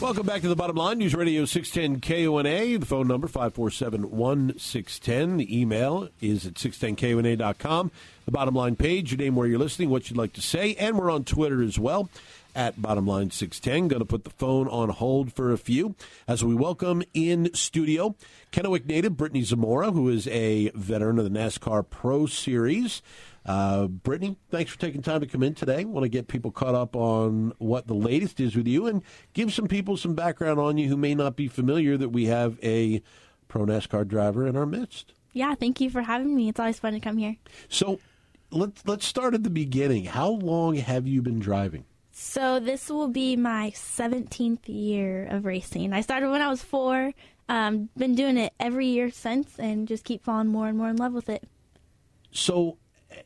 Welcome back to the bottom line. News Radio 610 KONA. The phone number 547 1610. The email is at 610KONA.com. The bottom line page, your name, where you're listening, what you'd like to say. And we're on Twitter as well at bottom line 610. Going to put the phone on hold for a few as we welcome in studio Kennewick native Brittney Zamora, who is a veteran of the NASCAR Pro Series. Uh, Brittney, thanks for taking time to come in today. Want to get people caught up on what the latest is with you and give some people some background on you who may not be familiar that we have a pro NASCAR driver in our midst. Yeah, thank you for having me. It's always fun to come here. So let's let's start at the beginning. How long have you been driving? So this will be my 17th year of racing. I started when I was four. Um, been doing it every year since, and just keep falling more and more in love with it. So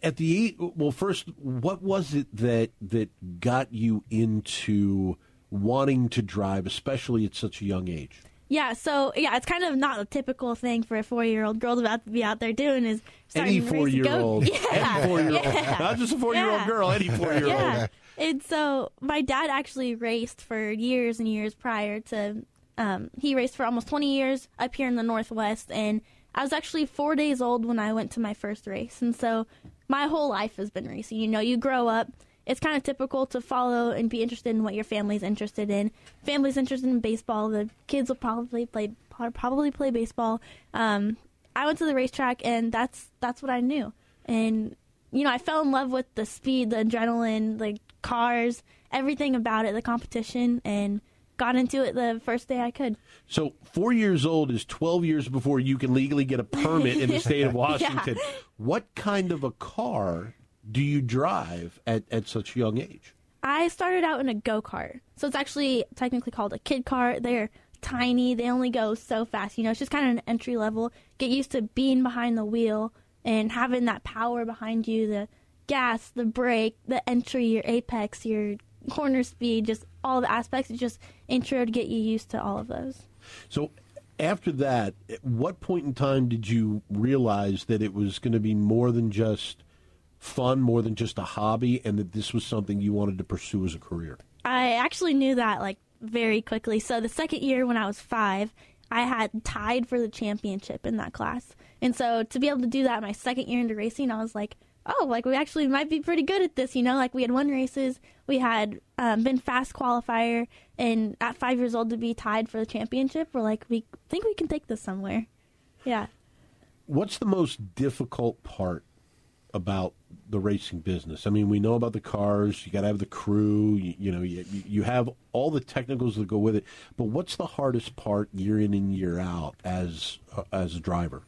at the well, first, what was it that that got you into wanting to drive, especially at such a young age? Yeah, so yeah, it's kind of not a typical thing for a four-year-old girl about to be out there doing is any starting to race four-year-old. Yeah, any four-year-old, yeah. not just a four-year-old Yeah. girl, any four-year-old. Yeah. And so my dad actually raced for years and years prior to. Um, he raced for almost 20 years up here in the Northwest, and I was actually four days old when I went to my first race. And so my whole life has been racing. You know, you grow up. It's kind of typical to follow and be interested in what your family's interested in. Family's interested in baseball. The kids will probably play probably play baseball. Um, I went to the racetrack, and that's that's what I knew. And you know, I fell in love with the speed, the adrenaline, the cars, everything about it, the competition, and got into it the first day I could. So four years old is twelve years before you can legally get a permit in the state of Washington. What kind of a car do you drive at, at such a young age? I started out in a go kart. So it's actually technically called a kid car. They're tiny, they only go so fast. You know, it's just kind of an entry level. Get used to being behind the wheel and having that power behind you the gas, the brake, the entry, your apex, your corner speed, just all the aspects. It's just intro to get you used to all of those. So after that, at what point in time did you realize that it was going to be more than just fun, more than just a hobby, and that this was something you wanted to pursue as a career? I actually knew that like very quickly. So the second year when I was five, I had tied for the championship in that class. And so to be able to do that my second year into racing, I was like, oh, like we actually might be pretty good at this. You know, like we had won races, we had um, been fast qualifier, and at five years old to be tied for the championship, we're like, we think we can take this somewhere. Yeah. What's the most difficult part about the racing business? I mean, we know about the cars. You got to have the crew. You, you know, you, you have all the technicals that go with it. But what's the hardest part year in and year out as uh, as a driver?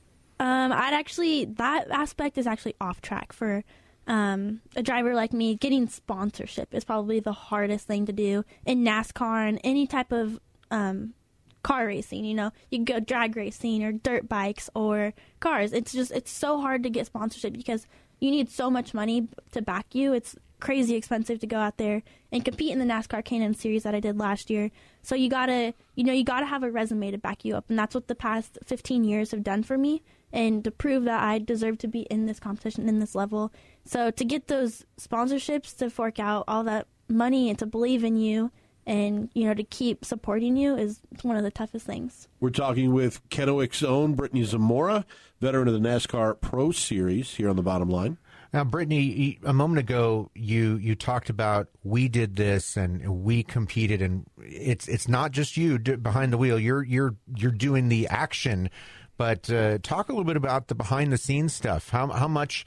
Um, I'd actually that aspect is actually off track for um, a driver like me. Getting sponsorship is probably the hardest thing to do in NASCAR and any type of um, car racing. You know, you can go drag racing or dirt bikes or cars. It's just it's so hard to get sponsorship because you need so much money to back you. It's crazy expensive to go out there and compete in the NASCAR K&N series that I did last year. So you gotta, you know, you gotta have a resume to back you up, and that's what the past 15 years have done for me, and to prove that I deserve to be in this competition, in this level. So to get those sponsorships to fork out all that money and to believe in you, and you know to keep supporting you is one of the toughest things. We're talking with Kennewick's own Brittney Zamora, veteran of the NASCAR Pro Series, here on the bottom line. Now, Brittney, a moment ago, you you talked about we did this and we competed, and it's it's not just you behind the wheel. You're you're you're doing the action, but uh, talk a little bit about the behind the scenes stuff. How how much,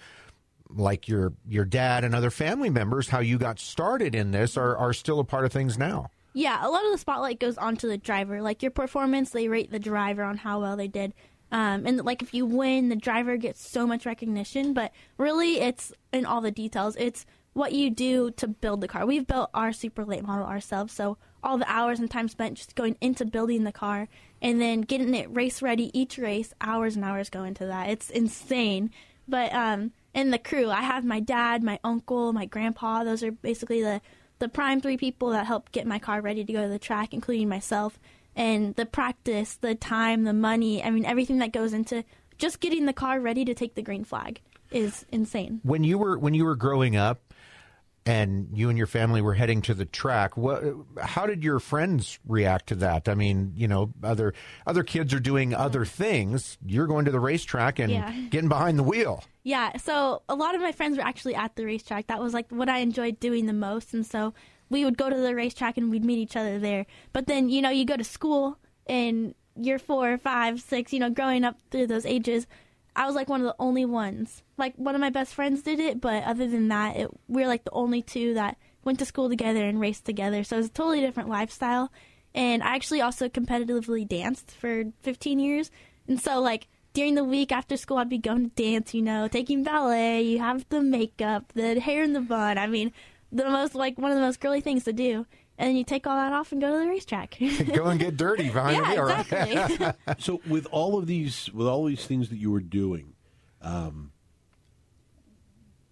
like your your dad and other family members, how you got started in this, are are still a part of things now. Yeah, a lot of the spotlight goes onto the driver. Like your performance, they rate the driver on how well they did. Um, and like if you win, the driver gets so much recognition. But really, it's in all the details. It's what you do to build the car. We've built our super late model ourselves, so all the hours and time spent just going into building the car and then getting it race ready each race. Hours and hours go into that. It's insane. But um, the crew, I have my dad, my uncle, my grandpa. Those are basically the the prime three people that help get my car ready to go to the track, including myself. And the practice, the time, the money, I mean, everything that goes into just getting the car ready to take the green flag is insane. When you were when you were growing up, and you and your family were heading to the track, what? How did your friends react to that? I mean, you know, other other kids are doing other things. You're going to the racetrack and Yeah. getting behind the wheel. Yeah, so a lot of my friends were actually at the racetrack. That was like what I enjoyed doing the most, and so we would go to the racetrack and we'd meet each other there. But then, you know, you go to school and you're four, five, six, you know, growing up through those ages. I was like one of the only ones. Like one of my best friends did it, but other than that, it, we were like the only two that went to school together and raced together. So it was a totally different lifestyle. And I actually also competitively danced for 15 years. And so like during the week after school, I'd be going to dance, you know, taking ballet. You have the makeup, the hair in the bun. I mean, the most like one of the most girly things to do. And then you take all that off and go to the racetrack. Go and get dirty behind the yeah, wheel. right? exactly. So with all of these, with all these things that you were doing, um,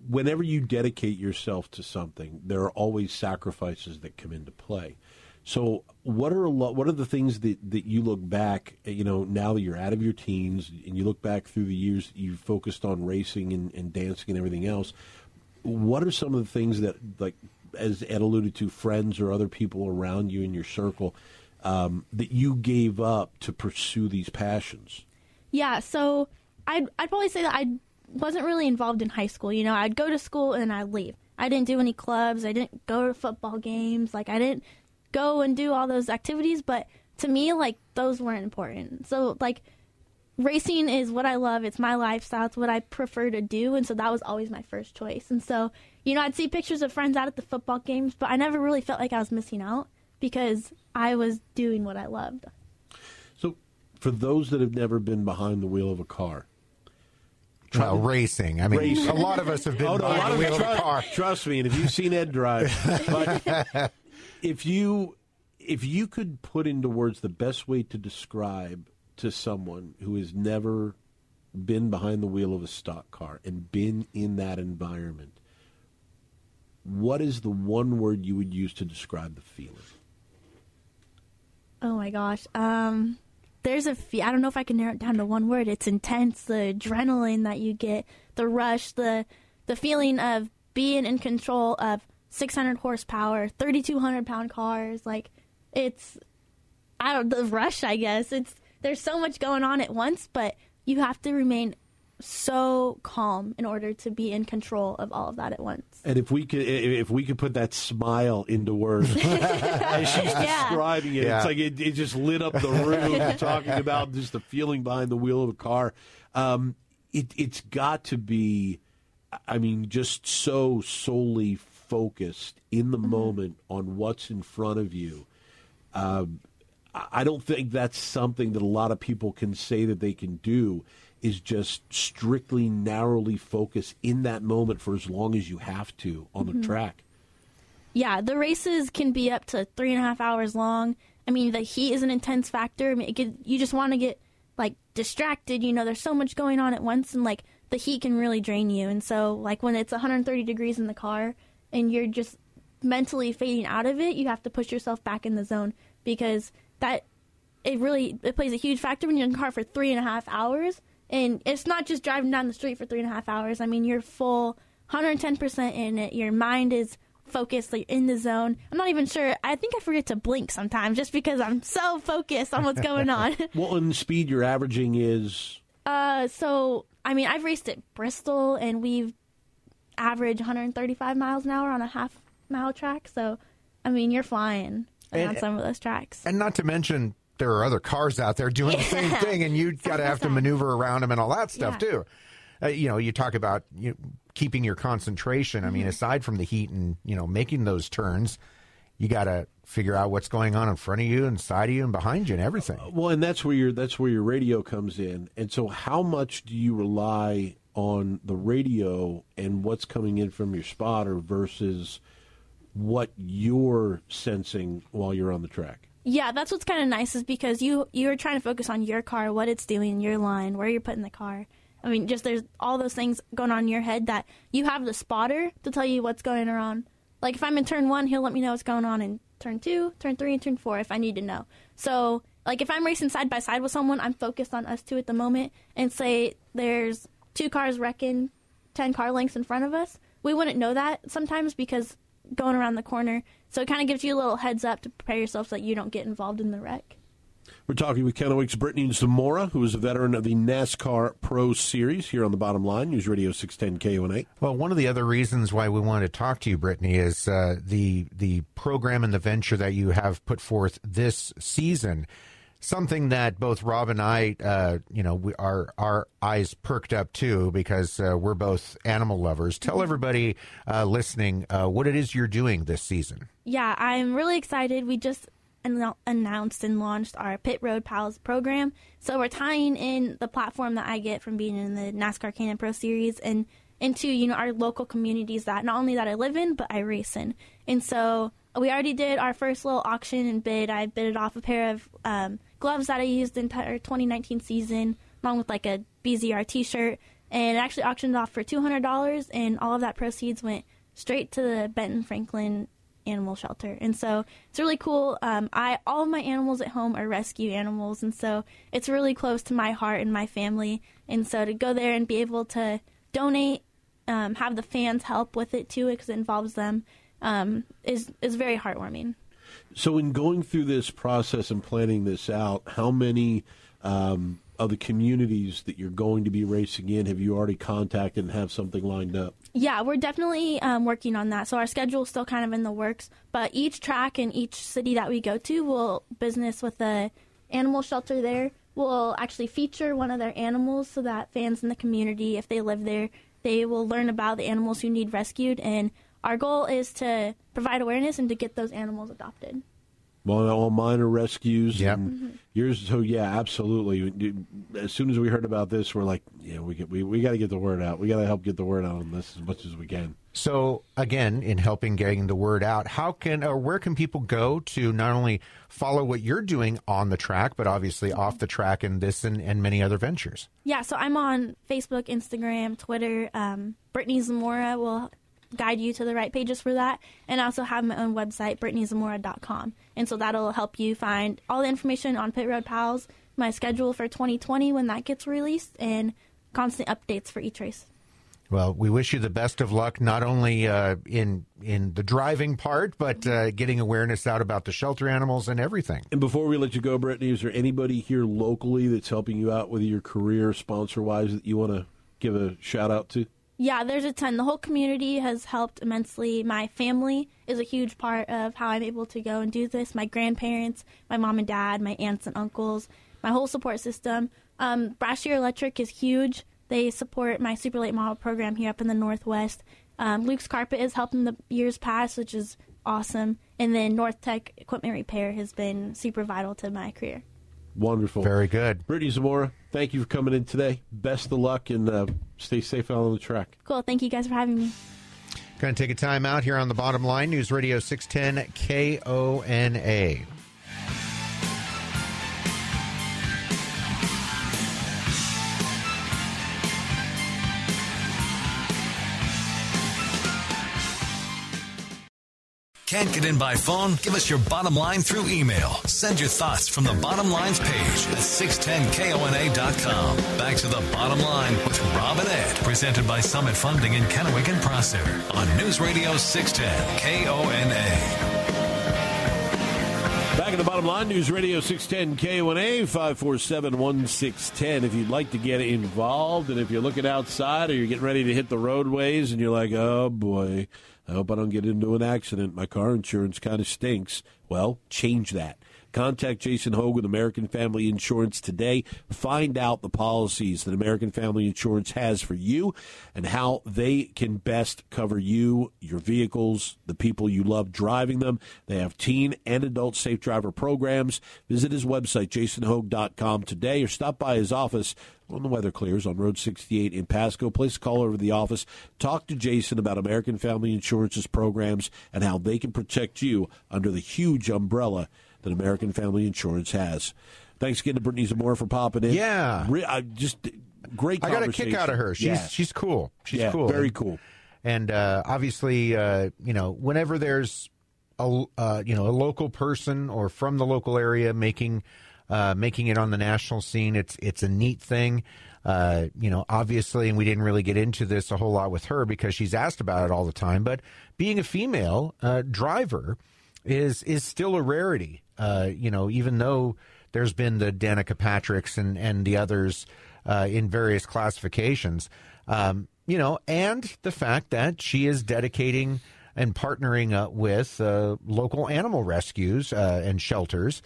whenever you dedicate yourself to something, there are always sacrifices that come into play. So, what are a lot? What are the things that, that you look back? You know, now that you're out of your teens and you look back through the years you focused on racing and, and dancing and everything else. What are some of the things that, like, as Ed alluded to, friends or other people around you in your circle, um, that you gave up to pursue these passions? Yeah, so I'd I'd probably say that I wasn't really involved in high school. You know, I'd go to school and I'd leave. I didn't do any clubs. I didn't go to football games. Like I didn't go and do all those activities. But to me, like those weren't important. So like racing is what I love. It's my lifestyle. It's what I prefer to do. And so that was always my first choice. And so you know, I'd see pictures of friends out at the football games, but I never really felt like I was missing out because I was doing what I loved. So, for those that have never been behind the wheel of a car, Well, racing. I mean, Racing. a lot of us have been Oh, no, a behind lot the of wheel of a car. trust me, and if you've seen Ed drive, but if you if you could put into words the best way to describe to someone who has never been behind the wheel of a stock car and been in that environment, what is the one word you would use to describe the feeling? Oh my gosh. Um, there's a fe- I don't know if I can narrow it down to one word. It's intense. The adrenaline that you get, the rush, the the feeling of being in control of 600 horsepower, 3,200 pound cars. Like it's, I don't the rush. I guess it's there's so much going on at once, but you have to remain so calm in order to be in control of all of that at once. And if we could, if we could put that smile into words as she's Yeah. describing it, Yeah. it's like it, it just lit up the room talking about just the feeling behind the wheel of a car. Um, it, it's got to be, I mean, just so solely focused in the moment on what's in front of you. Um, I I don't think that's something that a lot of people can say that they can do. Is just strictly narrowly focus in that moment for as long as you have to on the mm-hmm. track. Yeah, the races can be up to three and a half hours long. I mean, the heat is an intense factor. I mean, it could, you just want to get like distracted. You know, there's so much going on at once, and like the heat can really drain you. And so, like when it's 130 degrees in the car and you're just mentally fading out of it, you have to push yourself back in the zone because that it really it plays a huge factor when you're in the car for three and a half hours. And it's not just driving down the street for three and a half hours. I mean, you're full 110% in it. Your mind is focused, like in the zone. I'm not even sure. I think I forget to blink sometimes just because I'm so focused on what's going on. What in speed you're averaging is uh, so, I mean, I've raced at Bristol and we've averaged 135 miles an hour on a half mile track. So, I mean, you're flying And- some of those tracks. And not to mention, there are other cars out there doing the same thing, and you've got to have to maneuver around them and all that stuff Yeah. too. Uh, you know, you talk about you keeping your concentration. I Mm-hmm. mean, aside from the heat and you know making those turns, you got to figure out what's going on in front of you and side of you and behind you and everything. well, and that's where your that's where your radio comes in. And so, how much do you rely on the radio and what's coming in from your spotter versus what you're sensing while you're on the track? Yeah, that's what's kind of nice is because you you're trying to focus on your car, what it's doing, your line, where you're putting the car. I mean, just there's all those things going on in your head that you have the spotter to tell you what's going on. Like if I'm in turn one, he'll let me know what's going on in turn two, turn three, and turn four if I need to know. So like if I'm racing side by side with someone, I'm focused on us two at the moment, and say there's two cars wrecking ten car lengths in front of us. We wouldn't know that sometimes because going around the corner. So it kind of gives you a little heads up to prepare yourself so that you don't get involved in the wreck. We're talking with Kennewick's Brittney Zamora, who is a veteran of the NASCAR Pro Series here on the bottom line, News Radio 610 K one eight. Well, one of the other reasons why we wanted to talk to you, Brittney, is uh, the the program and the venture that you have put forth this season. Something that both Rob and I, uh, you know, we, our our eyes perked up too because uh, we're both animal lovers. Tell everybody uh, listening uh, what it is you're doing this season. Yeah, I'm really excited. We just annou- announced and launched our Pit Road Pals program. So we're tying in the platform that I get from being in the NASCAR K&N Pro Series and into you know our local communities that not only that I live in but I race in. And so we already did our first little auction and bid. I bid it off a pair of um, gloves that I used the entire 2019 season, along with like a BZR T-shirt, and it actually auctioned off for $200. And all of that proceeds went straight to the Benton Franklin Animal Shelter. And so it's really cool. Um, I all of my animals at home are rescue animals, and so it's really close to my heart and my family. And so to go there and be able to donate, um, have the fans help with it too, because it involves them, um, is is very heartwarming. So, in going through this process and planning this out, how many um, of the communities that you're going to be racing in have you already contacted and have something lined up? Yeah, we're definitely um, working on that. So our schedule is still kind of in the works, but each track and each city that we go to will business with the animal shelter there will actually feature one of their animals so that fans in the community, if they live there, they will learn about the animals who need rescued. And our goal is to provide awareness and to get those animals adopted. Well, all mine are rescues. Yep. and Yours, so yeah, absolutely. As soon as we heard about this, we're like, yeah, we get, we, we got to get the word out. We got to help get the word out on this as much as we can. So again, in helping getting the word out, how can or where can people go to not only follow what you're doing on the track, but obviously off the track in this and, and many other ventures? Yeah, so I'm on Facebook, Instagram, Twitter. Um, Brittney Zamora will guide you to the right pages for that. And I also have my own website, BrittneyZamora.com. And so that'll help you find all the information on Pit Road Pals, my schedule for 2020 when that gets released, and constant updates for each race. Well, we wish you the best of luck, not only uh, in in the driving part, but uh, getting awareness out about the shelter animals and everything. And before we let you go, Brittney, is there anybody here locally that's helping you out with your career, sponsor wise, that you want to give a shout out to? Yeah, there's a ton. The whole community has helped immensely. My family is a huge part of how I'm able to go and do this. My grandparents, my mom and dad, my aunts and uncles, my whole support system. Um, Brashear Electric is huge. They support my super late model program here up in the Northwest. Um, Luke's Carpet has helped in the years past, which is awesome. And then North Tech Equipment Repair has been super vital to my career. Wonderful. Very good. Brittney Zamora, thank you for coming in today. Best of luck and uh, stay safe out on the track. Cool. Thank you guys for having me. Going to take a time out here on the bottom line. News Radio 610 KONA. Can't get in by phone? Give us your bottom line through email. Send your thoughts from the bottom lines page at 610kona.com. Back to the bottom line with Rob and Ed, presented by Summit Funding in Kennewick and Prosser on News Radio 610 KONA. Back at the bottom line, News Radio 610 KONA 547 1610. If you'd like to get involved, and if you're looking outside or you're getting ready to hit the roadways and you're like, oh boy, I hope I don't get into an accident. My car insurance kind of stinks. Well, change that. Contact Jason Hogue with American Family Insurance today. Find out the policies that American Family Insurance has for you and how they can best cover you, your vehicles, the people you love driving them. They have teen and adult safe driver programs. Visit his website, jasonhogue.com today, or stop by his office when the weather clears on Road 68 in Pasco. Place a call over to the office. Talk to Jason about American Family Insurance's programs and how they can protect you under the huge umbrella that American Family Insurance has. Thanks again to Brittney Zamora for popping in. Yeah. Re- I just great. I got a kick out of her. She's Yeah. she's cool. She's Yeah, cool. very cool. And uh, obviously, uh, you know, whenever there's a uh, you know a local person or from the local area making uh, making it on the national scene, it's it's a neat thing. Uh, you know, obviously, and we didn't really get into this a whole lot with her because she's asked about it all the time. But being a female uh, driver is is still a rarity. Uh, you know, even though there's been the Danica Patricks and and the others uh, in various classifications. Um, you know, and the fact that she is dedicating and partnering uh, with local animal rescues uh, and shelters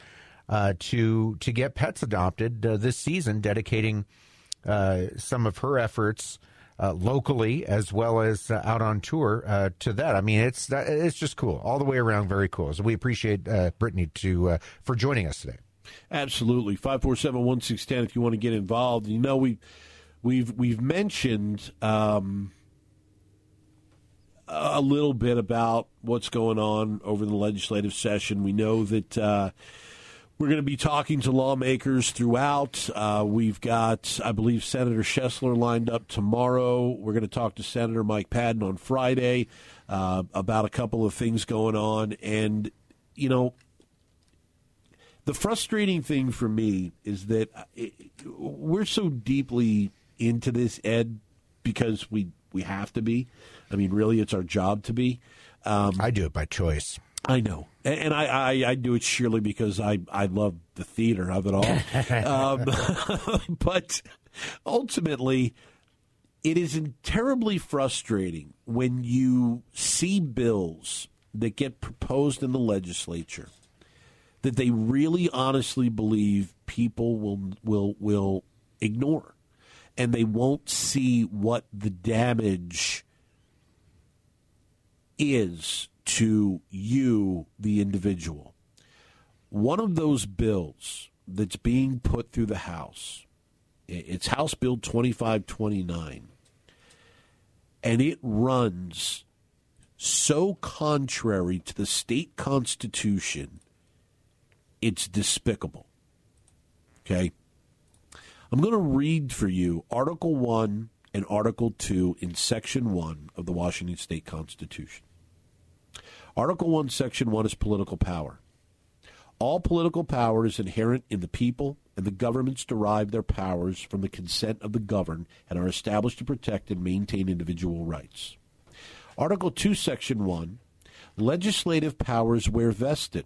uh, to to get pets adopted uh, this season, dedicating some of her efforts uh, locally as well as uh, out on tour uh, to that. I mean, it's it's just cool all the way around. Very cool. So we appreciate uh, Brittney to uh, for joining us today. Absolutely. Five four seven one six ten. If you want to get involved, you know we we've we've mentioned um, a little bit about what's going on over the legislative session. We know that uh, we're going to be talking to lawmakers throughout. Uh, we've got, I believe, Senator Schoesler lined up tomorrow. We're going to talk to Senator Mike Padden on Friday uh, about a couple of things going on, and you know the frustrating thing for me is that it, we're so deeply into this, Ed, because we we have to be. I mean, really, it's our job to be. Um, I do it by choice. I know, and, and I, I I do it sheerly because I I love the theater of it all. um, but ultimately, it is terribly frustrating when you see bills that get proposed in the legislature that they really honestly believe people will will will ignore and they won't see what the damage is to you the individual one of those bills that's being put through the house it's house bill 2529 and it runs so contrary to the state constitution it's despicable. Okay? I'm going to read for you Article 1 and Article 2 in Section 1 of the Washington State Constitution. Article 1, Section 1 is political power. All political power is inherent in the people, and the governments derive their powers from the consent of the governed and are established to protect and maintain individual rights. Article 2, Section 1 legislative powers where vested.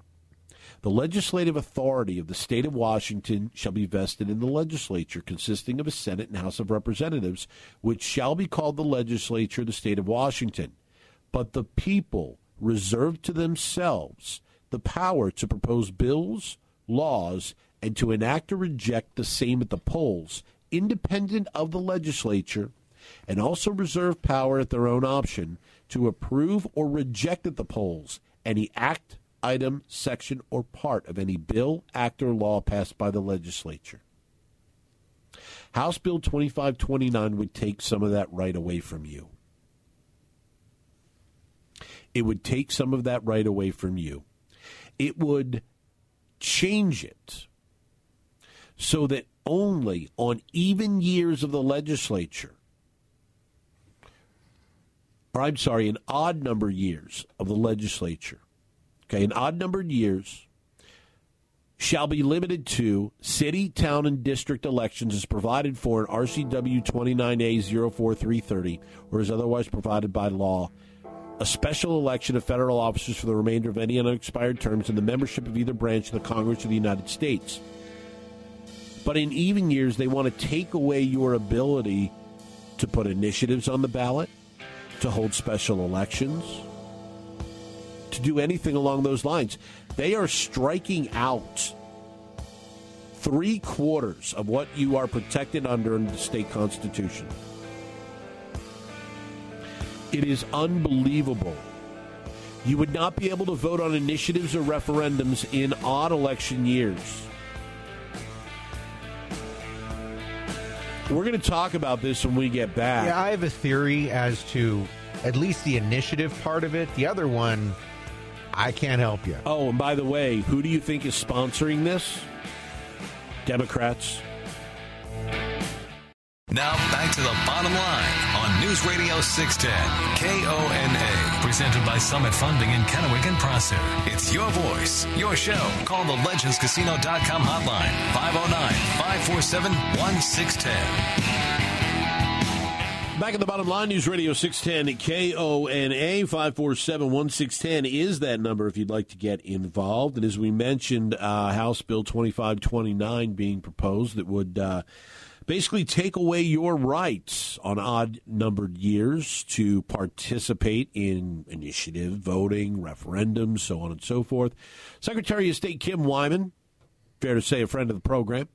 The legislative authority of the state of Washington shall be vested in the legislature, consisting of a Senate and House of Representatives, which shall be called the legislature of the state of Washington. But the people reserve to themselves the power to propose bills, laws, and to enact or reject the same at the polls, independent of the legislature, and also reserve power at their own option to approve or reject at the polls any act, item, section, or part of any bill, act, or law passed by the legislature. House Bill 2529 would take some of that right away from you. It would take some of that right away from you. It would change it so that only on even years of the legislature, or I'm sorry, an odd number years of the legislature, okay, an odd numbered years, shall be limited to city, town, and district elections as provided for in RCW 29A 04330 or as otherwise provided by law. A special election of federal officers for the remainder of any unexpired terms in the membership of either branch of the Congress of the United States. But in even years, they want to take away your ability to put initiatives on the ballot, to hold special elections, to do anything along those lines. They are striking out three quarters of what you are protected under in the state constitution. It is unbelievable. You would not be able to vote on initiatives or referendums in odd election years. We're going to talk about this when we get back. Yeah, I have a theory as to at least the initiative part of it. The other one, I can't help you. Oh, and by the way, who do you think is sponsoring this? Democrats. Now back to the bottom line on News Radio 610 KONA, presented by Summit Funding in Kennewick and Prosser. It's your voice, your show. Call the legendscasino.com hotline 509-547-1610. Back at the bottom line, News Radio 610 KONA 547 1610 is that number if you'd like to get involved. And as we mentioned, uh, House Bill 2529 being proposed that would uh, basically take away your rights on odd numbered years to participate in initiative, voting, referendums, so on and so forth. Secretary of State Kim Wyman, fair to say a friend of the program,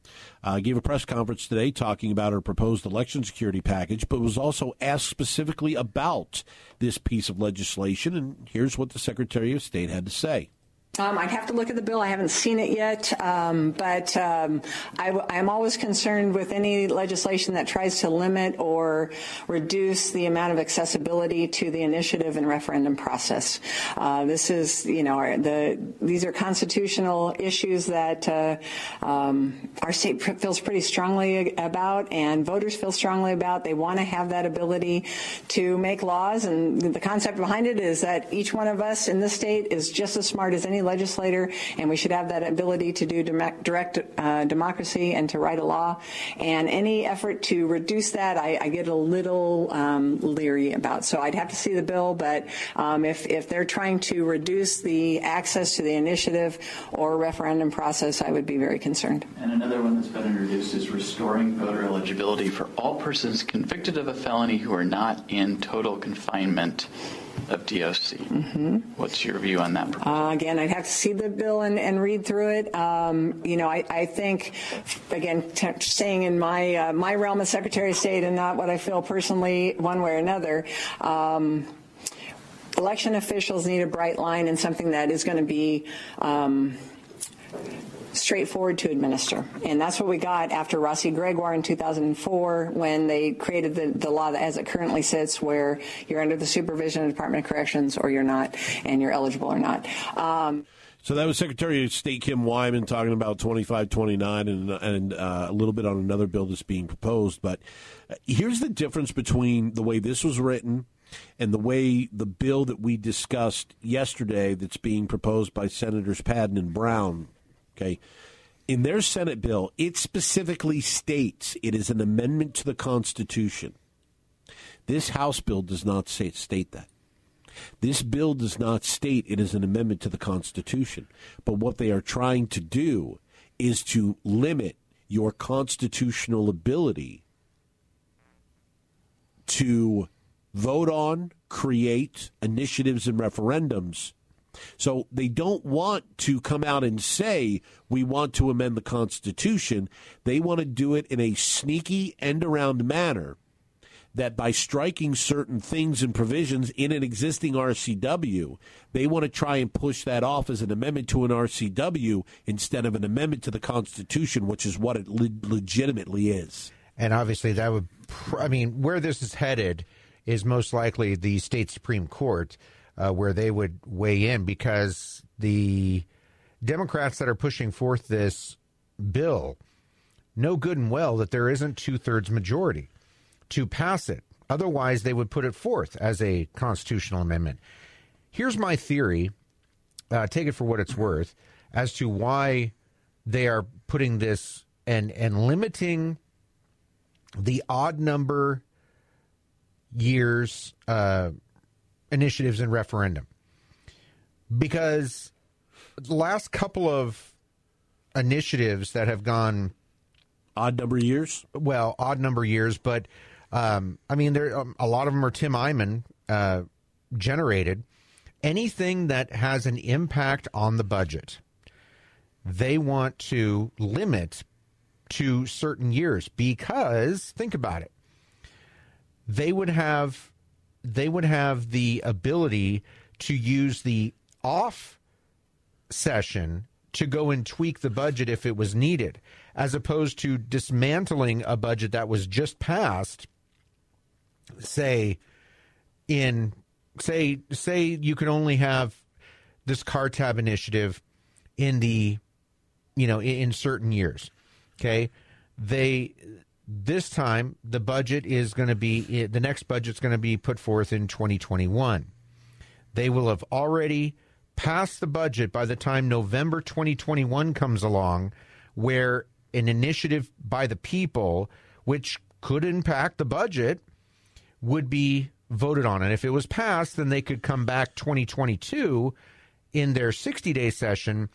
uh, gave a press conference today talking about her proposed election security package, but was also asked specifically about this piece of legislation. And here's what the Secretary of State had to say. Um, I'd have to look at the bill. I haven't seen it yet, um, but um, I, am always concerned with any legislation that tries to limit or reduce the amount of accessibility to the initiative and referendum process. Uh, this is, you know, our, the these are constitutional issues that uh, um, our state feels pretty strongly about, and voters feel strongly about. They want to have that ability to make laws, and the concept behind it is that each one of us in this state is just as smart as any legislator, and we should have that ability to do direct uh, democracy and to write a law. And any effort to reduce that, I, I get a little um, leery about. So I'd have to see the bill, but um, if, if they're trying to reduce the access to the initiative or referendum process, I would be very concerned. And another one that's been introduced is restoring voter eligibility for all persons convicted of a felony who are not in total confinement of DOC. Mm-hmm. What's your view on that? Uh, again, I'd have to see the bill and, and read through it. Um, you know, I, I think, again, t- in my uh, my realm as Secretary of State and not what I feel personally, one way or another. Um, election officials need a bright line and something that is going to be. Um, straightforward to administer. And that's what we got after Rossi Gregoire in 2004 when they created the, the law as it currently sits, where you're under the supervision of the Department of Corrections or you're not, and you're eligible or not. Um, so that was Secretary of State Kim Wyman talking about 2529 and, and uh, a little bit on another bill that's being proposed. But uh, here's the difference between the way this was written and the way the bill that we discussed yesterday that's being proposed by Senators Padden and Brown Okay. In their Senate bill, it specifically states it is an amendment to the Constitution. This House bill does not say, state that. This bill does not state it is an amendment to the Constitution. But what they are trying to do is to limit your constitutional ability to vote on, create initiatives and referendums so they don't want to come out and say, we want to amend the Constitution. They want to do it in a sneaky end around manner that by striking certain things and provisions in an existing RCW, they want to try and push that off as an amendment to an RCW instead of an amendment to the Constitution, which is what it le- legitimately is. And obviously, that would, pr- I mean, where this is headed is most likely the state Supreme Court uh, where they would weigh in because the Democrats that are pushing forth this bill know good and well that there isn't two thirds majority to pass it. Otherwise, they would put it forth as a constitutional amendment. Here's my theory uh, take it for what it's worth as to why they are putting this and, and limiting the odd number years uh, initiatives and referendum because the last couple of initiatives that have gone odd number years. Well, odd number years, but um, I mean, there um, a lot of them are Tim Eyman uh, generated. Anything that has an impact on the budget, they want to limit to certain years because think about it. They would have they would have the ability to use the off session to go and tweak the budget if it was needed, as opposed to dismantling a budget that was just passed, say, in say say you can only have this car tab initiative in the you know in, in certain years. Okay, they this time the budget is going to be eh, the next budget's going to be put forth in 2021. They will have already passed the budget by the time November 2021 comes along, where an initiative by the people, which could impact the budget, would be voted on. And if it was passed, then they could come back 2022 in their 60 day session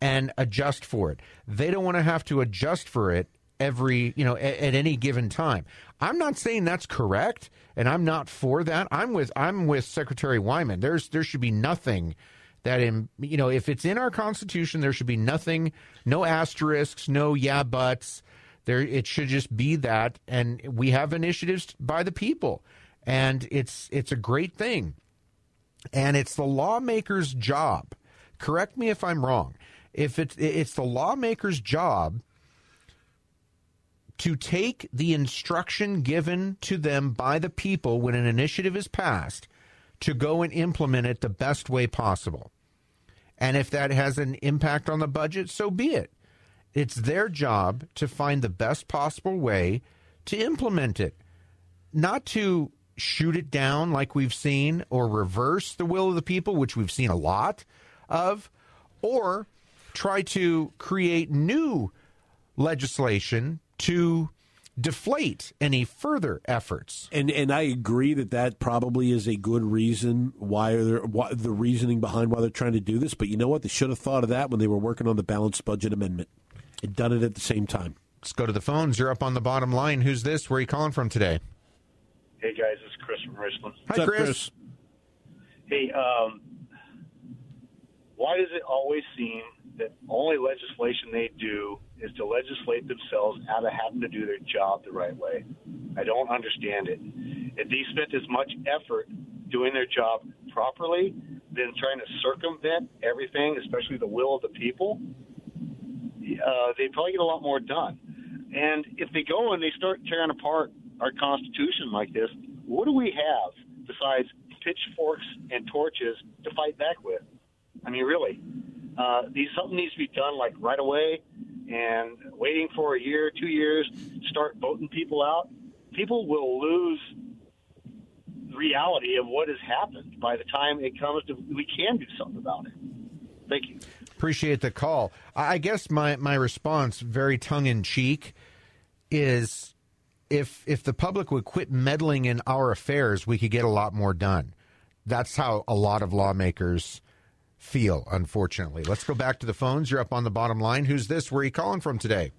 and adjust for it. They don't want to have to adjust for it every, you know, at, at, any given time. I'm not saying that's correct and I'm not for that. I'm with I'm with Secretary Wyman. There's there should be nothing that in you know, if it's in our constitution there should be nothing, no asterisks, no yeah buts. There it should just be that and we have initiatives by the people. And it's it's a great thing. And it's the lawmaker's job. Correct me if I'm wrong if it's it's the lawmaker's job to take the instruction given to them by the people when an initiative is passed to go and implement it the best way possible. And if that has an impact on the budget, so be it. It's their job to find the best possible way to implement it, not to shoot it down like we've seen or reverse the will of the people, which we've seen a lot of, or try to create new legislation to deflate any further efforts. And and I agree that that probably is a good reason why, why the reasoning behind why they're trying to do this. But you know what? They should have thought of that when they were working on the balanced budget amendment and done it at the same time. Let's go to the phones. You're up on the bottom line. Who's this? Where are you calling from today? Hey guys, it's Chris from Richland. Hi, up, Chris? Chris? Hey, um, why does it always seem that only legislation they do is to legislate themselves out of having to do their job the right way. I don't understand it. If they spent as much effort doing their job properly than trying to circumvent everything, especially the will of the people, uh, they probably get a lot more done. And if they go and they start tearing apart our Constitution like this, what do we have besides pitchforks and torches to fight back with? I mean, really, uh, these something needs to be done like right away. And waiting for a year, two years, start voting people out, people will lose reality of what has happened by the time it comes to we can do something about it. Thank you. Appreciate the call. I guess my, my response, very tongue in cheek, is if if the public would quit meddling in our affairs, we could get a lot more done. That's how a lot of lawmakers feel, unfortunately. Let's go back to the phones. You're up on the bottom line. Who's this? Where are you calling from today?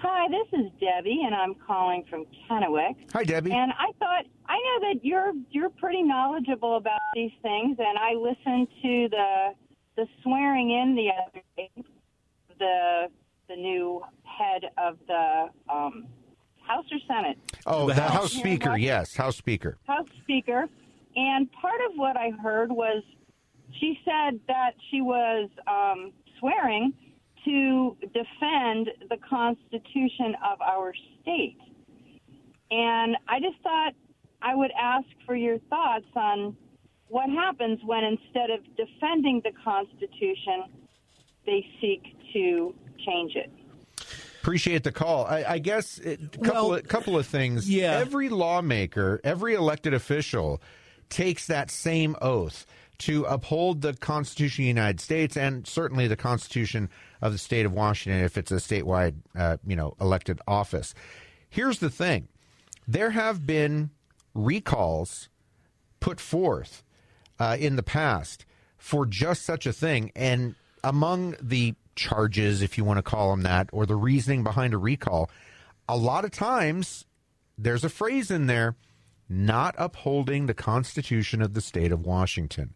Hi, this is Debbie, and I'm calling from Kennewick. Hi, Debbie. And I thought I know that you're you're pretty knowledgeable about these things, and I listened to the the swearing in the other day, the the new head of the um, House or Senate. Oh, the, the House, House Speaker. Yes, House Speaker. House Speaker, and part of what I heard was she said that she was um, swearing to defend the Constitution of our state. And I just thought I would ask for your thoughts on what happens when instead of defending the Constitution, they seek to change it. Appreciate the call. I, I guess a couple Well, of, couple of things. yeah. Every lawmaker, every elected official takes that same oath to uphold the Constitution of the United States and certainly the Constitution of the state of Washington if it's a statewide, uh, you know, elected office. Here's the thing: there have been recalls put forth uh, in the past for just such a thing, and among the charges, if you want to call them that, or the reasoning behind a recall, a lot of times there's a phrase in there not upholding the Constitution of the state of Washington.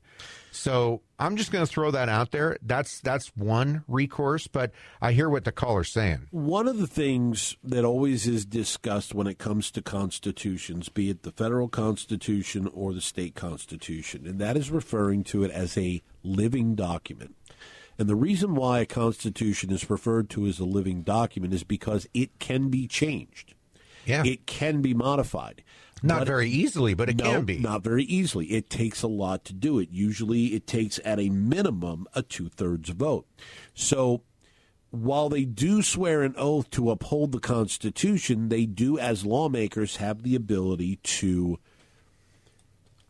So I'm just going to throw that out there. That's that's one recourse, but I hear what the caller's saying. One of the things that always is discussed when it comes to constitutions, be it the federal constitution or the state constitution, and that is referring to it as a living document. And the reason why a constitution is referred to as a living document is because it can be changed. Yeah. It can be modified. Not But- very easily, but it no, can be. Not very easily. It takes a lot to do it. Usually it takes at a minimum a two thirds vote. So while they do swear an oath to uphold the Constitution, they do, as lawmakers, have the ability to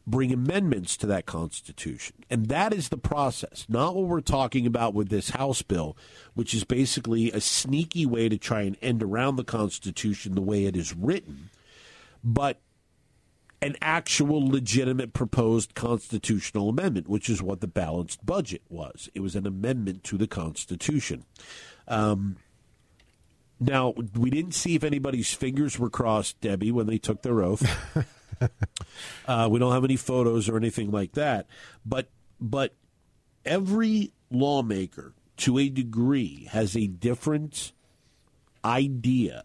bring amendments to that Constitution. And that is the process, not what we're talking about with this House bill, which is basically a sneaky way to try and end around the Constitution the way it is written, but an actual legitimate proposed constitutional amendment, which is what the balanced budget was. It was an amendment to the Constitution. Um, now, we didn't see if anybody's fingers were crossed, Debbie, when they took their oath. uh, we don't have any photos or anything like that, but but every lawmaker, to a degree, has a different idea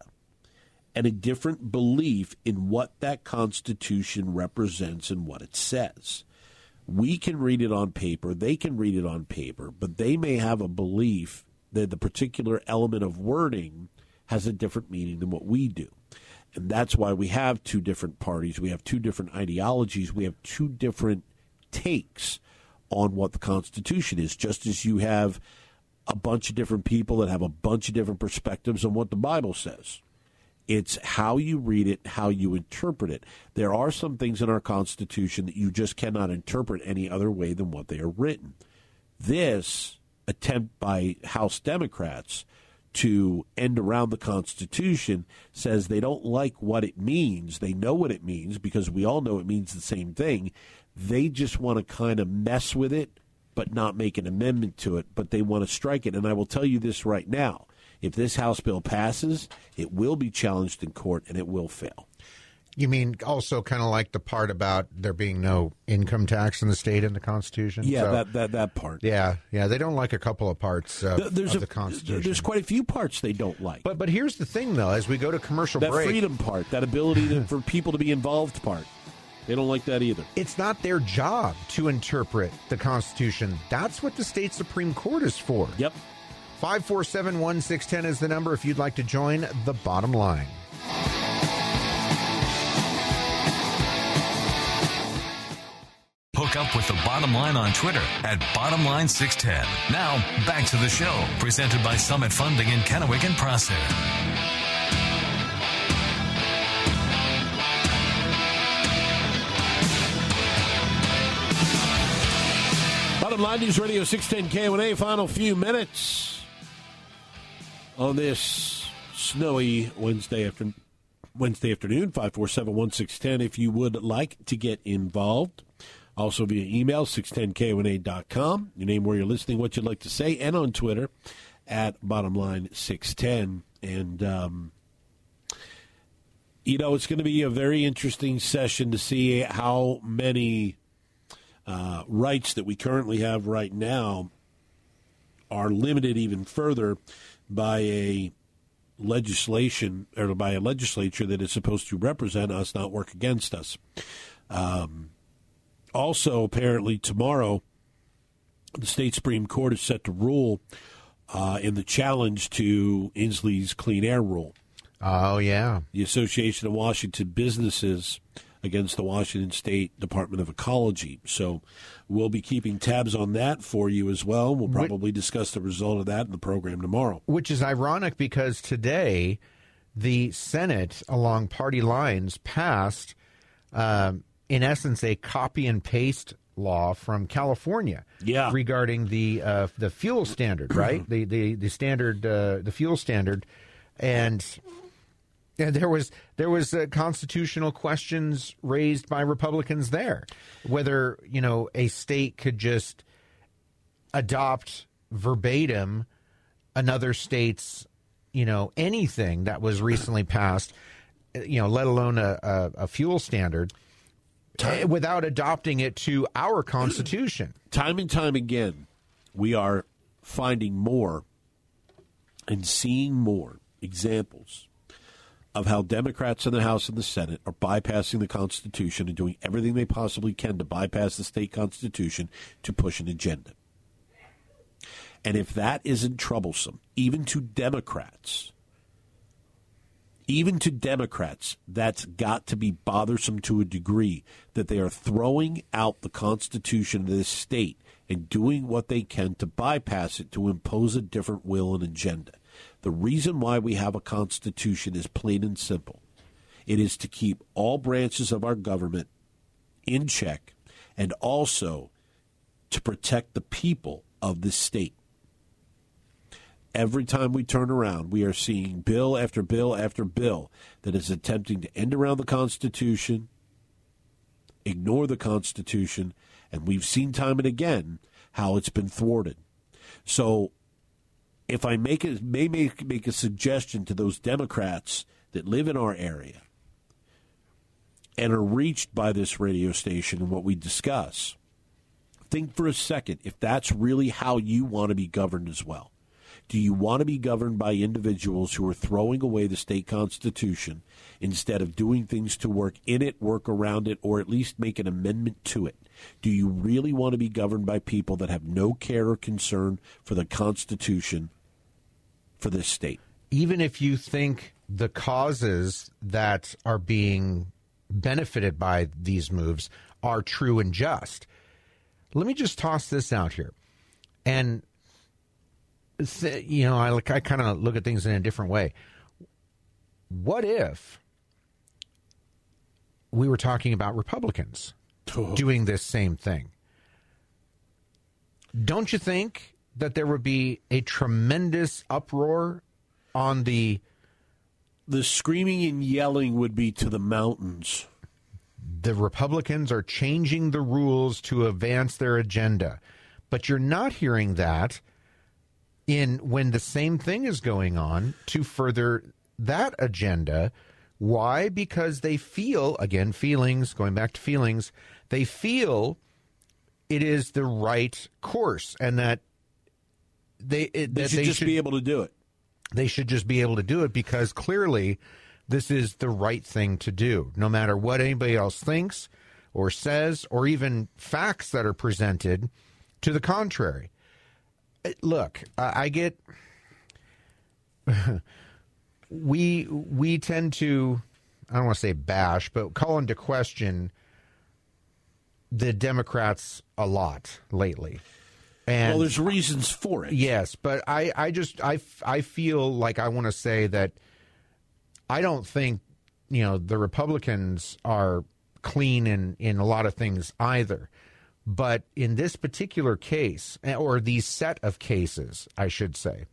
and a different belief in what that Constitution represents and what it says. We can read it on paper, they can read it on paper, but they may have a belief that the particular element of wording has a different meaning than what we do. And that's why we have two different parties, we have two different ideologies, we have two different takes on what the Constitution is, just as you have a bunch of different people that have a bunch of different perspectives on what the Bible says. It's how you read it, how you interpret it. There are some things in our Constitution that you just cannot interpret any other way than what they are written. This attempt by House Democrats to end around the Constitution says they don't like what it means. They know what it means because we all know it means the same thing. They just want to kind of mess with it, but not make an amendment to it, but they want to strike it. And I will tell you this right now if this House bill passes, it will be challenged in court and it will fail. You mean also kind of like the part about there being no income tax in the state in the Constitution? Yeah, So- that, that, that part. yeah, yeah. They don't like a couple of parts of, There's of a, the Constitution. There's quite a few parts they don't like. but but here's the thing, though. As we go to commercial that break, freedom part, that ability to, for people to be involved part, they don't like that either. it's not their job to interpret the Constitution. That's what the state Supreme Court is for. Yep. 547 1610 is the number if you'd like to join the bottom line. Hook up with the bottom line on Twitter at bottomline610. Now, back to the show, presented by Summit Funding in Kennewick and Prosser. Bottom line News Radio 610 KONA, final few minutes on this snowy Wednesday afternoon. Wednesday afternoon, 547-1610 if you would like to get involved. Also via email, 610kona.com. Your name, where you're listening, what you'd like to say, and on Twitter at bottomline610. And, um, you know, it's going to be a very interesting session to see how many uh, rights that we currently have right now are limited even further by a legislation or by a legislature that is supposed to represent us, not work against us. Um, also, apparently, tomorrow, the state Supreme Court is set to rule uh, in the challenge to Inslee's clean air rule. Oh, yeah. The Association of Washington Businesses against the Washington State Department of Ecology. So we'll be keeping tabs on that for you as well. We'll probably discuss the result of that in the program tomorrow. Which is ironic because today the Senate, along party lines, passed, um, in essence, a copy and paste law from California. Yeah. Regarding the uh, the fuel standard, right? the the the standard uh, the fuel standard, and. And there was there was uh, constitutional questions raised by Republicans there, whether you know a state could just adopt verbatim another state's, you know, anything that was recently passed, you know, let alone a, a, a fuel standard, eh, without adopting it to our Constitution. Time and time again, we are finding more and seeing more examples of how Democrats in the House and the Senate are bypassing the Constitution and doing everything they possibly can to bypass the state Constitution to push an agenda. And if that isn't troublesome, even to Democrats, even to Democrats, that's got to be bothersome to a degree that they are throwing out the Constitution of this state and doing what they can to bypass it to impose a different will and agenda. The reason why we have a Constitution is plain and simple it is to keep all branches of our government in check and also to protect the people of this state. Every time we turn around, we are seeing bill after bill after bill that is attempting to end around the Constitution, ignore the Constitution, and we've seen time and again how it's been thwarted. So, if I make a, may make, make a suggestion to those Democrats that live in our area and are reached by this radio station and what we discuss, think for a second if that's really how you want to be governed as well. Do you want to be governed by individuals who are throwing away the state constitution instead of doing things to work in it, work around it, or at least make an amendment to it? Do you really want to be governed by people that have no care or concern for the constitution for this state? Even if you think the causes that are being benefited by these moves are true and just, let me just toss this out here. And th- you know, I, I kind of look at things in a different way. What if we were talking about Republicans doing this same thing? Don't you think that there would be a tremendous uproar on the The screaming and yelling would be to the mountains. the Republicans are changing the rules to advance their agenda. But you're not hearing that in when the same thing is going on to further that agenda. Why? Because they feel, again, feelings, going back to feelings, they feel it is the right course and that they, it, They should just be able to do it. they should just be able to do it because clearly this is the right thing to do, no matter what anybody else thinks or says, or even facts that are presented to the contrary. Uh, Look, I I get we we tend to I don't want to say bash, but call into question the Democrats a lot lately. And well, there's reasons for it. Yes, but I, I just I, I feel like I want to say that I don't think you know the Republicans are clean in in a lot of things either. But in this particular case, eh, or these set of cases, I should say,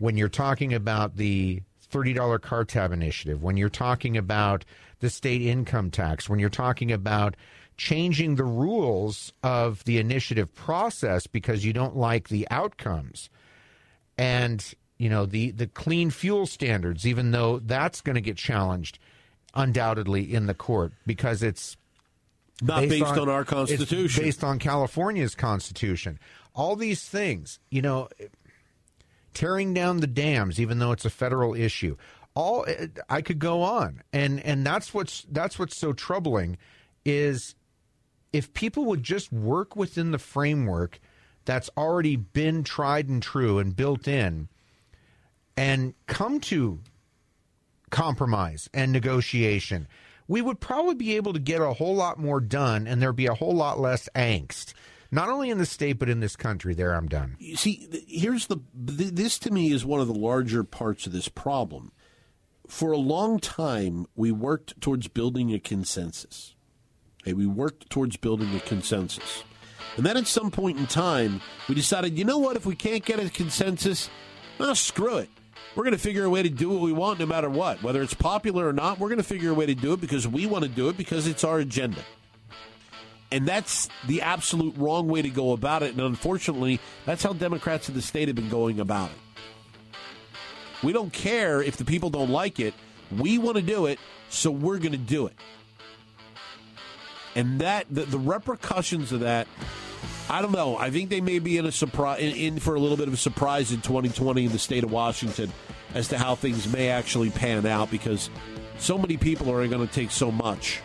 when you're talking about the $30 car tab initiative, when you're talking about the state income tax, when you're talking about changing the rules of the initiative process because you don't like the outcomes, and you know the the clean fuel standards, even though that's going to get challenged undoubtedly in the court because it's Not based on our it's Constitution. based on California's constitution. All these things, you know, tearing down the dams, even though it's a federal issue. All I could go on, and and that's what's that's what's so troubling, is if people would just work within the framework that's already been tried and true and built in, and come to compromise and negotiation, we would probably be able to get a whole lot more done, and there'd be a whole lot less angst. Not only in the state, but in this country. There, I'm done. You see, here's the th- this to me is one of the larger parts of this problem. For a long time, we worked towards building a consensus. Okay, we worked towards building a consensus. And then at some point in time, we decided, you know what, if we can't get a consensus, well, screw it. We're going to figure a way to do what we want no matter what. Whether it's popular or not, we're going to figure a way to do it because we want to do it because it's our agenda. And that's the absolute wrong way to go about it. And unfortunately, that's how Democrats in the state have been going about it. We don't care if the people don't like it. We want to do it, so we're going to do it. And that the, the repercussions of that, I don't know. I think they may be in a surprise in, in for a little bit of a surprise in 2020 in the state of Washington as to how things may actually pan out because so many people are going to take so much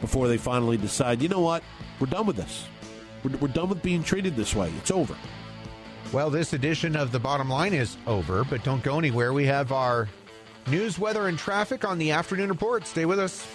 before they finally decide, you know what, we're done with this. We're, we're done with being treated this way. It's over. Well, this edition of the bottom line is over, but don't go anywhere. We have our News, weather, and traffic on the afternoon report. Stay with us.